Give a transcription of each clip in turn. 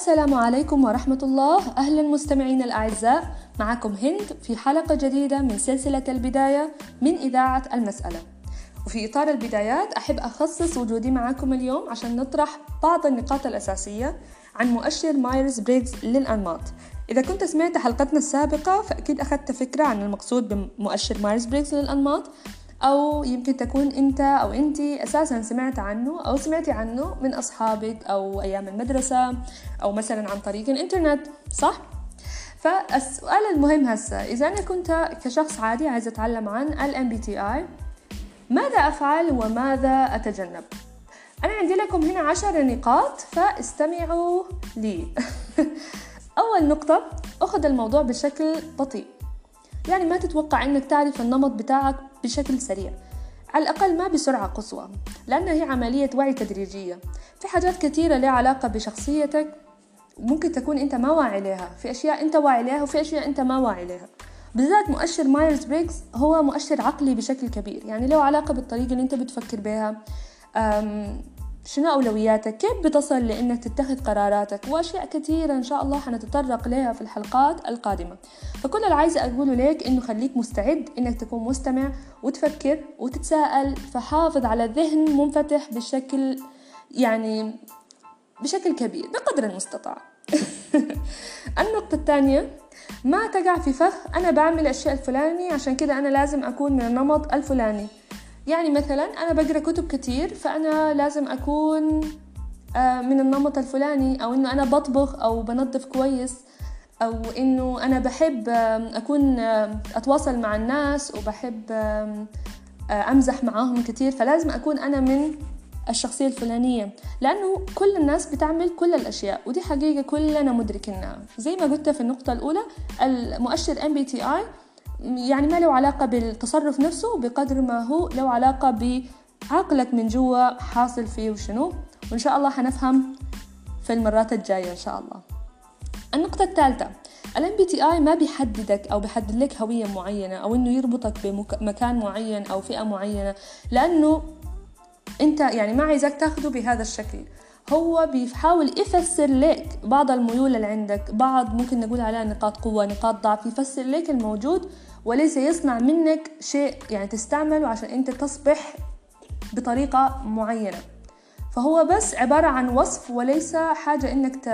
السلام عليكم ورحمة الله. أهلا مستمعينا الأعزاء. معكم هند في حلقة جديدة من سلسلة البداية من إذاعة المسألة. وفي إطار البدايات أحب أخصص وجودي معكم اليوم عشان نطرح بعض النقاط الأساسية عن مؤشر مايرز بريغز للأنماط. إذا كنت سمعت حلقتنا السابقة فأكيد أخذت فكرة عن المقصود بمؤشر مايرز بريغز للأنماط. أو يمكن تكون أنت أو أنت أساسا سمعت عنه أو سمعتي عنه من أصحابك أو أيام المدرسة أو مثلا عن طريق الإنترنت صح؟ فالسؤال المهم هسه إذا أنا كنت كشخص عادي عايز أتعلم عن ال MBTI ماذا أفعل وماذا أتجنب؟ أنا عندي لكم هنا عشر نقاط فاستمعوا لي أول نقطة أخذ الموضوع بشكل بطيء يعني ما تتوقع أنك تعرف النمط بتاعك بشكل سريع. على الأقل ما بسرعة قصوى لأنها هي عملية وعي تدريجية. في حاجات كثيرة لها علاقة بشخصيتك ممكن تكون أنت ما واعي لها في أشياء أنت واعي لها وفي أشياء أنت ما واعي لها. بالذات مؤشر مايرز بريغز هو مؤشر عقلي بشكل كبير. يعني له علاقة بالطريقة اللي أنت بتفكر بها شنو أولوياتك؟ كيف بتصل لأنك تتخذ قراراتك؟ وأشياء كثيرة إن شاء الله حنتطرق لها في الحلقات القادمة. فكل اللي عايزة أقوله لك إنه خليك مستعد إنك تكون مستمع وتفكر وتتساءل فحافظ على ذهن منفتح بشكل يعني بشكل كبير بقدر المستطاع. النقطة الثانية ما تقع في فخ أنا بعمل الأشياء الفلاني عشان كده أنا لازم أكون من النمط الفلاني. يعني مثلا أنا بقرأ كتب كتير فأنا لازم أكون آه، من النمط الفلاني أو إنه أنا بطبخ أو بنظف كويس أو إنه أنا بحب أكون أتواصل مع الناس وبحب آه، أمزح معاهم كتير. فلازم أكون أنا من الشخصية الفلانية لأنه كل الناس بتعمل كل الأشياء ودي حقيقة كلنا مدركينها. زي ما قلت في النقطة الأولى المؤشر MBTI يعني ما له علاقة بالتصرف نفسه بقدر ما هو له علاقة بعقلك من جوا حاصل فيه وشنو. وإن شاء الله حنفهم في المرات الجاية إن شاء الله. النقطة الثالثة ال MBTI ما بيحددك أو بيحدد لك هوية معينة أو إنه يربطك بمكان معين أو فئة معينة لأنه أنت يعني ما عايزك تاخده بهذا الشكل. هو بيحاول يفسر لك بعض الميول اللي عندك بعض ممكن نقول عليها نقاط قوة نقاط ضعف يفسر لك الموجود وليس يصنع منك شيء يعني تستعمله عشان أنت تصبح بطريقة معينة. فهو بس عبارة عن وصف وليس حاجة إنك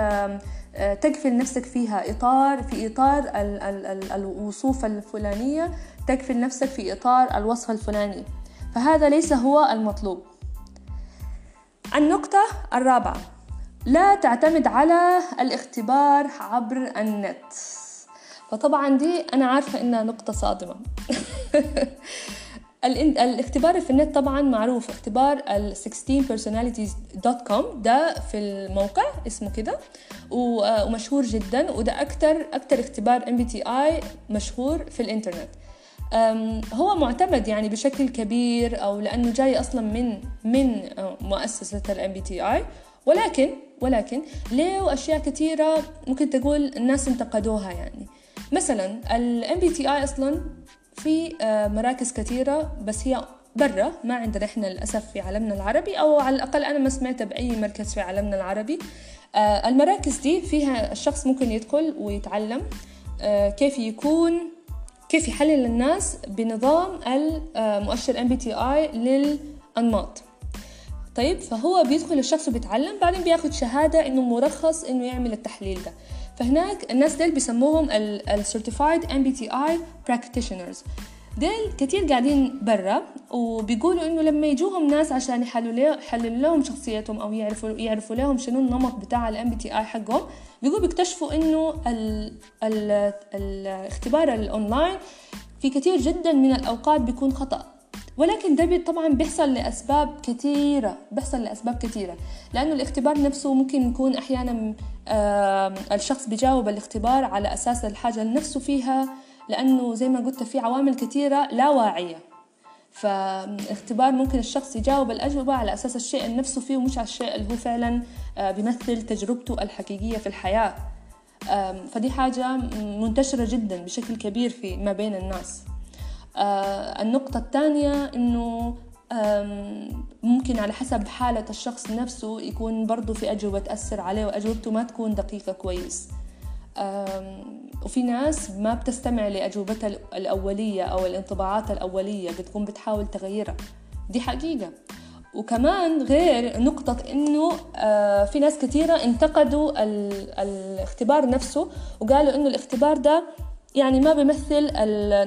تقفل نفسك فيها. إطار في إطار ال الوصوف الفلانية تقفل نفسك في إطار الوصف الفلاني. فهذا ليس هو المطلوب. النقطة الرابعة. لا تعتمد على الاختبار عبر النت. فطبعا دي أنا عارفة إنها نقطة صادمة. الاختبار في النت طبعا معروف اختبار ال 16personalities.com ده في الموقع اسمه كده. ومشهور جدا وده أكتر أكتر اختبار MBTI مشهور في الإنترنت. هو معتمد يعني بشكل كبير أو لأنه جاي أصلا من من مؤسسة الام بي تي ولكن ولكن له أشياء كثيرة ممكن تقول الناس انتقدوها يعني. مثلا ال MBTI أصلا في مراكز كثيرة بس هي برا ما عندنا إحنا للأسف في عالمنا العربي أو على الأقل أنا ما سمعت بأي مركز في عالمنا العربي. المراكز دي فيها الشخص ممكن يدخل ويتعلم كيف يكون كيف يحلل الناس بنظام المؤشر MBTI للأنماط. طيب فهو بيدخل الشخص وبيتعلم بعدين بياخد شهادة إنه مرخص إنه يعمل التحليل ده. فهناك الناس ديل بيسموهم ال Certified MBTI Practitioners. ديل كتير قاعدين برا وبيقولوا إنه لما يجوهم ناس عشان يحللوا لهم شخصيتهم أو يعرفوا يعرفوا لهم شنو النمط بتاع ال MBTI حقهم بيقولوا بيكتشفوا إنه ال ال الاختبار الاونلاين في كثير جدا من الأوقات بيكون خطأ. ولكن ده طبعا بيحصل لأسباب كثيرة بيحصل لأسباب كثيرة. لأنه الاختبار نفسه ممكن يكون أحيانا الشخص بيجاوب الاختبار على أساس الحاجة اللي نفسه فيها لأنه زي ما قلت في عوامل كثيرة لا واعية. فاختبار ممكن الشخص يجاوب الأجوبة على أساس الشيء اللي نفسه فيه ومش على الشيء اللي هو فعلا بيمثل تجربته الحقيقية في الحياة. فدي حاجة منتشرة جدا بشكل كبير في ما بين الناس. النقطة الثانية إنه ممكن على حسب حالة الشخص نفسه يكون برضو في أجوبة تأثر عليه وأجوبته ما تكون دقيقة كويس. وفي ناس ما بتستمع لأجوبتها الأولية أو الانطباعات الأولية بتكون بتحاول تغيرها دي حقيقة. وكمان غير نقطة إنه آه، في ناس كثيرة انتقدوا الاختبار نفسه وقالوا إنه الاختبار ده يعني ما بيمثل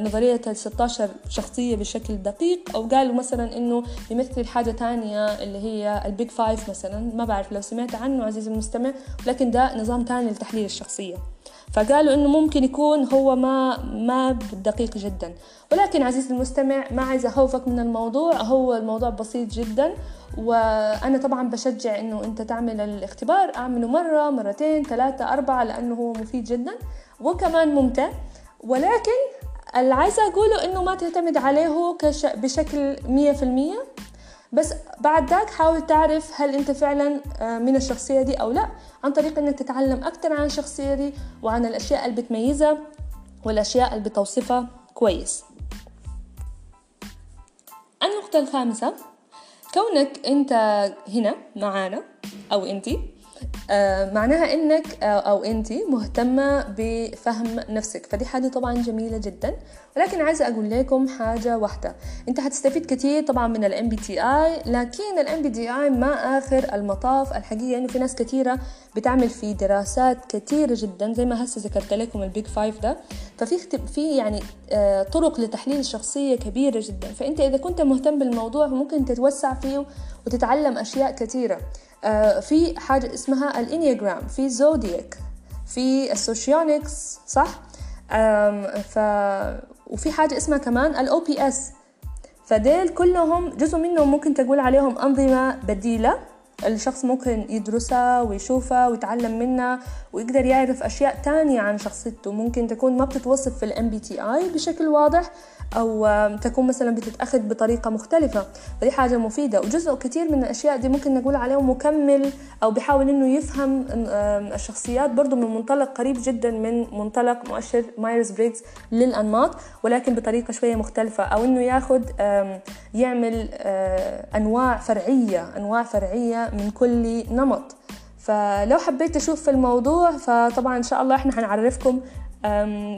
نظرية ال 16 شخصية بشكل دقيق أو قالوا مثلا إنه بيمثل حاجة تانية اللي هي ال Big Five مثلا ما بعرف لو سمعت عنه عزيزي المستمع لكن ده نظام تاني لتحليل الشخصية. فقالوا إنه ممكن يكون هو ما ما دقيق جدا. ولكن عزيزي المستمع ما عايزه أخوفك من الموضوع هو الموضوع بسيط جدا. وأنا طبعا بشجع إنه أنت تعمل الاختبار أعمله مرة مرتين ثلاثة أربعة لأنه هو مفيد جدا. وكمان ممتع. ولكن اللي عايزة أقوله إنه ما تعتمد عليه كش... بشكل مية في المية. بس بعد ذاك حاول تعرف هل أنت فعلا آه، من الشخصية دي أو لا. عن طريق إنك تتعلم أكثر عن الشخصية دي وعن الأشياء اللي بتميزها والأشياء اللي بتوصفها كويس. النقطة الخامسة كونك أنت هنا معانا أو أنتي آه، معناها إنك أو انت مهتمة بفهم نفسك. فدي حاجة طبعا جميلة جدا. ولكن عايزة أقول لكم حاجة واحدة. أنت هتستفيد كثير طبعا من الام بي تي اي لكن الام بي تي اي ما آخر المطاف الحقيقة انه في ناس كثيره بتعمل في دراسات كثيره جدا زي ما هسه ذكرت لكم ال Big Five ده. ففي في يعني آه، طرق لتحليل الشخصيه كبيرة جدا. فأنت إذا كنت مهتم بالموضوع ممكن تتوسع فيه وتتعلم أشياء كثيره آه، في حاجة اسمها ال Enneagram في Zodiac في ال Socionics صح؟ ف وفي حاجة اسمها كمان ال OPS فديل كلهم جزء منهم ممكن تقول عليهم أنظمة بديلة. الشخص ممكن يدرسها ويشوفها ويتعلم منها ويقدر يعرف أشياء تانية عن شخصيته. ممكن تكون ما بتتوصف في ال MBTI بشكل واضح أو تكون مثلا بتتأخذ بطريقة مختلفة. فدي حاجة مفيدة. وجزء كثير من الأشياء دي ممكن نقول عليه مكمل أو بيحاول إنه يفهم الشخصيات برضو من منطلق قريب جدا من منطلق مؤشر مايرز بريجز للأنماط ولكن بطريقة شوية مختلفة. أو إنه ياخد يعمل أنواع فرعية أنواع فرعية من كل نمط. فلو حبيت تشوف في الموضوع فطبعا إن شاء الله إحنا حنعرفكم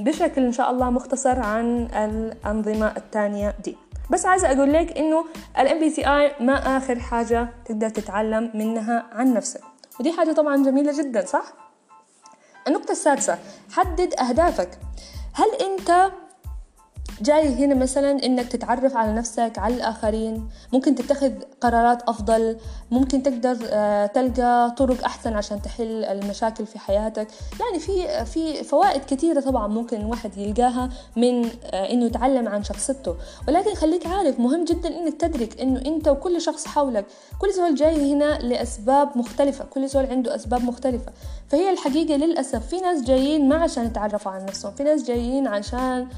بشكل إن شاء الله مختصر عن الأنظمة الثانية دي. بس عايزة أقول لك بي تي اي ما آخر حاجة تقدر تتعلم منها عن نفسك. ودي حاجة طبعا جميلة جدا صح؟ النقطة السادسة حدد أهدافك. هل أنت جاي هنا مثلا إنك تتعرف على نفسك على الآخرين. ممكن تتخذ قرارات أفضل. ممكن تقدر آه، تلقى طرق أحسن عشان تحل المشاكل في حياتك. يعني في في فوائد كثيره طبعا ممكن الواحد يلقاها من آه، إنه يتعلم عن شخصيته. ولكن خليك عارف مهم جدا إنك تدرك إنه أنت وكل شخص حولك كل زول جاي هنا لأسباب مختلفة. كل زول عنده أسباب مختلفة. فهي الحقيقة للأسف في ناس جايين ما عشان يتعرفوا على نفسهم. في ناس جايين عشان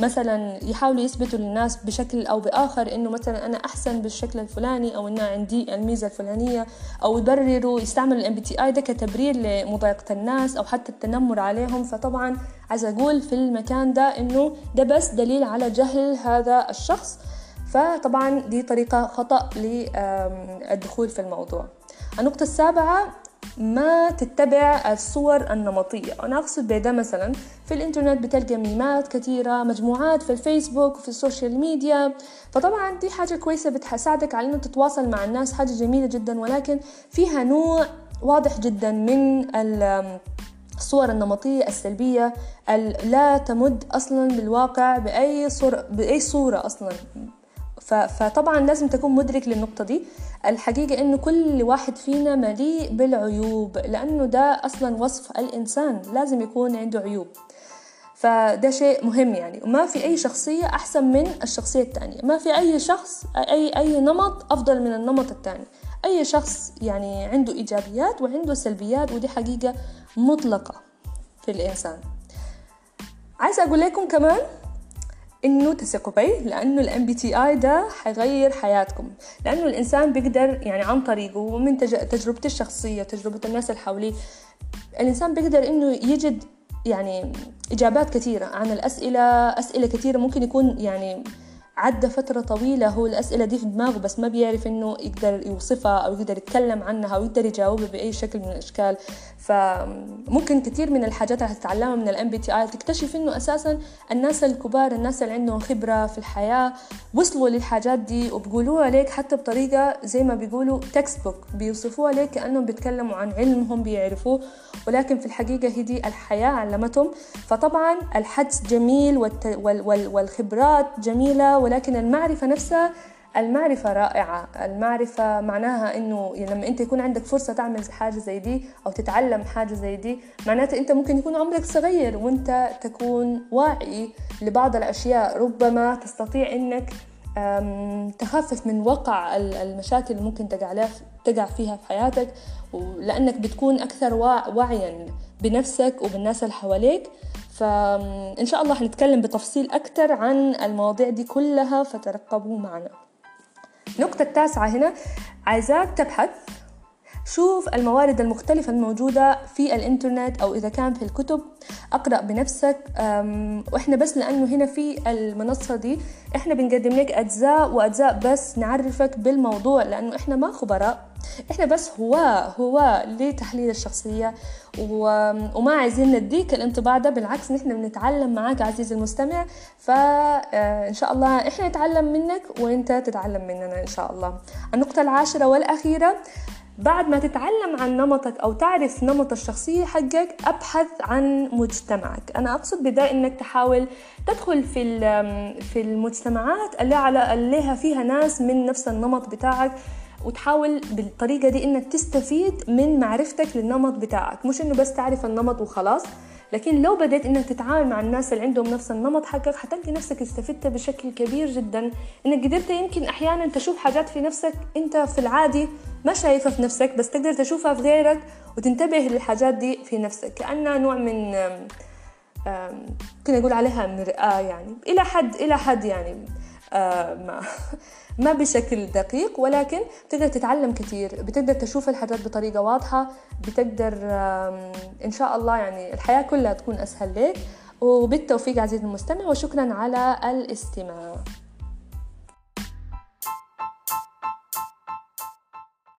مثلا يحاولوا يثبتوا للناس بشكل أو بآخر إنه مثلا أنا أحسن بالشكل الفلاني أو إنه عندي الميزة الفلانية أو يبرروا يستعملوا ال MBTI ده كتبرير لمضايقة الناس أو حتى التنمر عليهم. فطبعا عايز أقول في المكان ده إنه ده بس دليل على جهل هذا الشخص. فطبعا دي طريقة خطأ للدخول في الموضوع. النقطة السابعة ما تتبع الصور النمطية. أنا أقصد بده مثلا في الإنترنت بتلقى ميمات كثيرة مجموعات في الفيسبوك وفي ال social media. فطبعا دي حاجة كويسة بتساعدك على إنه تتواصل مع الناس حاجة جميلة جدا ولكن فيها نوع واضح جدا من الصور النمطية السلبية لا تمد أصلا بالواقع بأي صورة بأي صورة أصلا. فطبعا لازم تكون مدرك للنقطة دي. الحقيقة إنه كل واحد فينا مليء بالعيوب لأنه ده أصلا وصف الإنسان لازم يكون عنده عيوب. فده شيء مهم يعني. وما في أي شخصية أحسن من الشخصية الثانية ما في أي شخص أي أي نمط أفضل من النمط الثاني أي شخص يعني عنده إيجابيات وعنده سلبيات ودي حقيقة مطلقة في الإنسان. عايزة أقول لكم كمان إنه تثقوا بي لأنه ال MBTI ده حيغير حياتكم. لأنه الإنسان بيقدر يعني عن طريقه ومن تجربته الشخصية تجربة الناس اللي حواليه. الإنسان بيقدر إنه يجد يعني إجابات كثيرة عن الأسئلة أسئلة كثيرة ممكن يكون يعني عدى فترة طويلة هو الأسئلة دي في دماغه بس ما بيعرف إنه يقدر يوصفها أو يقدر يتكلم عنها أو يقدر يجاوبها بأي شكل من الأشكال. فممكن كثير من الحاجات اللي هتتعلمها من ال MBTI تكتشف إنه أساسا الناس الكبار الناس اللي عندهم خبرة في الحياة وصلوا للحاجات دي وبيقولوها لك حتى بطريقة زي ما بيقولوا textbook بيوصفوها لك كأنهم بيتكلموا عن علمهم بيعرفوه ولكن في الحقيقة هي دي الحياة علمتهم. فطبعا الحدس جميل والخبرات جميلة ولكن المعرفة نفسها المعرفة رائعة. المعرفة معناها إنه لما أنت يكون عندك فرصة تعمل حاجة زي دي أو تتعلم حاجة زي دي معناته أنت ممكن يكون عمرك صغير وأنت تكون واعي لبعض الأشياء. ربما تستطيع إنك تخفف من وقع المشاكل اللي ممكن تقع تقع فيها في حياتك لأنك بتكون أكثر وعيا بنفسك وبالناس اللي حواليك. فإن شاء الله حنتكلم بتفصيل أكثر عن المواضيع دي كلها فترقبوا معنا. النقطة التاسعة هنا. عايزاك تبحث شوف الموارد المختلفة الموجودة في الإنترنت أو إذا كان في الكتب. أقرأ بنفسك. وإحنا بس لأنه هنا في المنصة دي إحنا بنقدم لك أجزاء وأجزاء بس نعرفك بالموضوع لأنه إحنا ما خبراء. إحنا بس هو هو لتحليل الشخصية وما عايزين نديك الانطباع ده بالعكس نحن بنتعلم معاك عزيزي المستمع فإن شاء الله إحنا نتعلم منك وإنت تتعلم مننا إن شاء الله. النقطة العاشرة والأخيرة بعد ما تتعلم عن نمطك أو تعرف نمط الشخصية حقك أبحث عن مجتمعك. أنا أقصد بدا أنك تحاول تدخل في في المجتمعات اللي على اللي فيها ناس من نفس النمط بتاعك وتحاول بالطريقة دي إنك تستفيد من معرفتك للنمط بتاعك. مش إنه بس تعرف النمط وخلاص لكن لو بديت إنك تتعامل مع الناس اللي عندهم نفس النمط حقك حتلقي نفسك استفدت بشكل كبير جدا. إنك قدرت يمكن أحيانا تشوف حاجات في نفسك أنت في العادي ما شايفها في نفسك بس تقدر تشوفها في غيرك وتنتبه للحاجات دي في نفسك. كأنها نوع من ممكن أقول عليها مرآة يعني. إلى حد إلى حد يعني. ما ما بشكل دقيق ولكن بتقدر تتعلم كثير بتقدر تشوف الحاجات بطريقة واضحة بتقدر إن شاء الله يعني الحياة كلها تكون أسهل لك وبالتوفيق عزيزي المستمع وشكرا على الاستماع.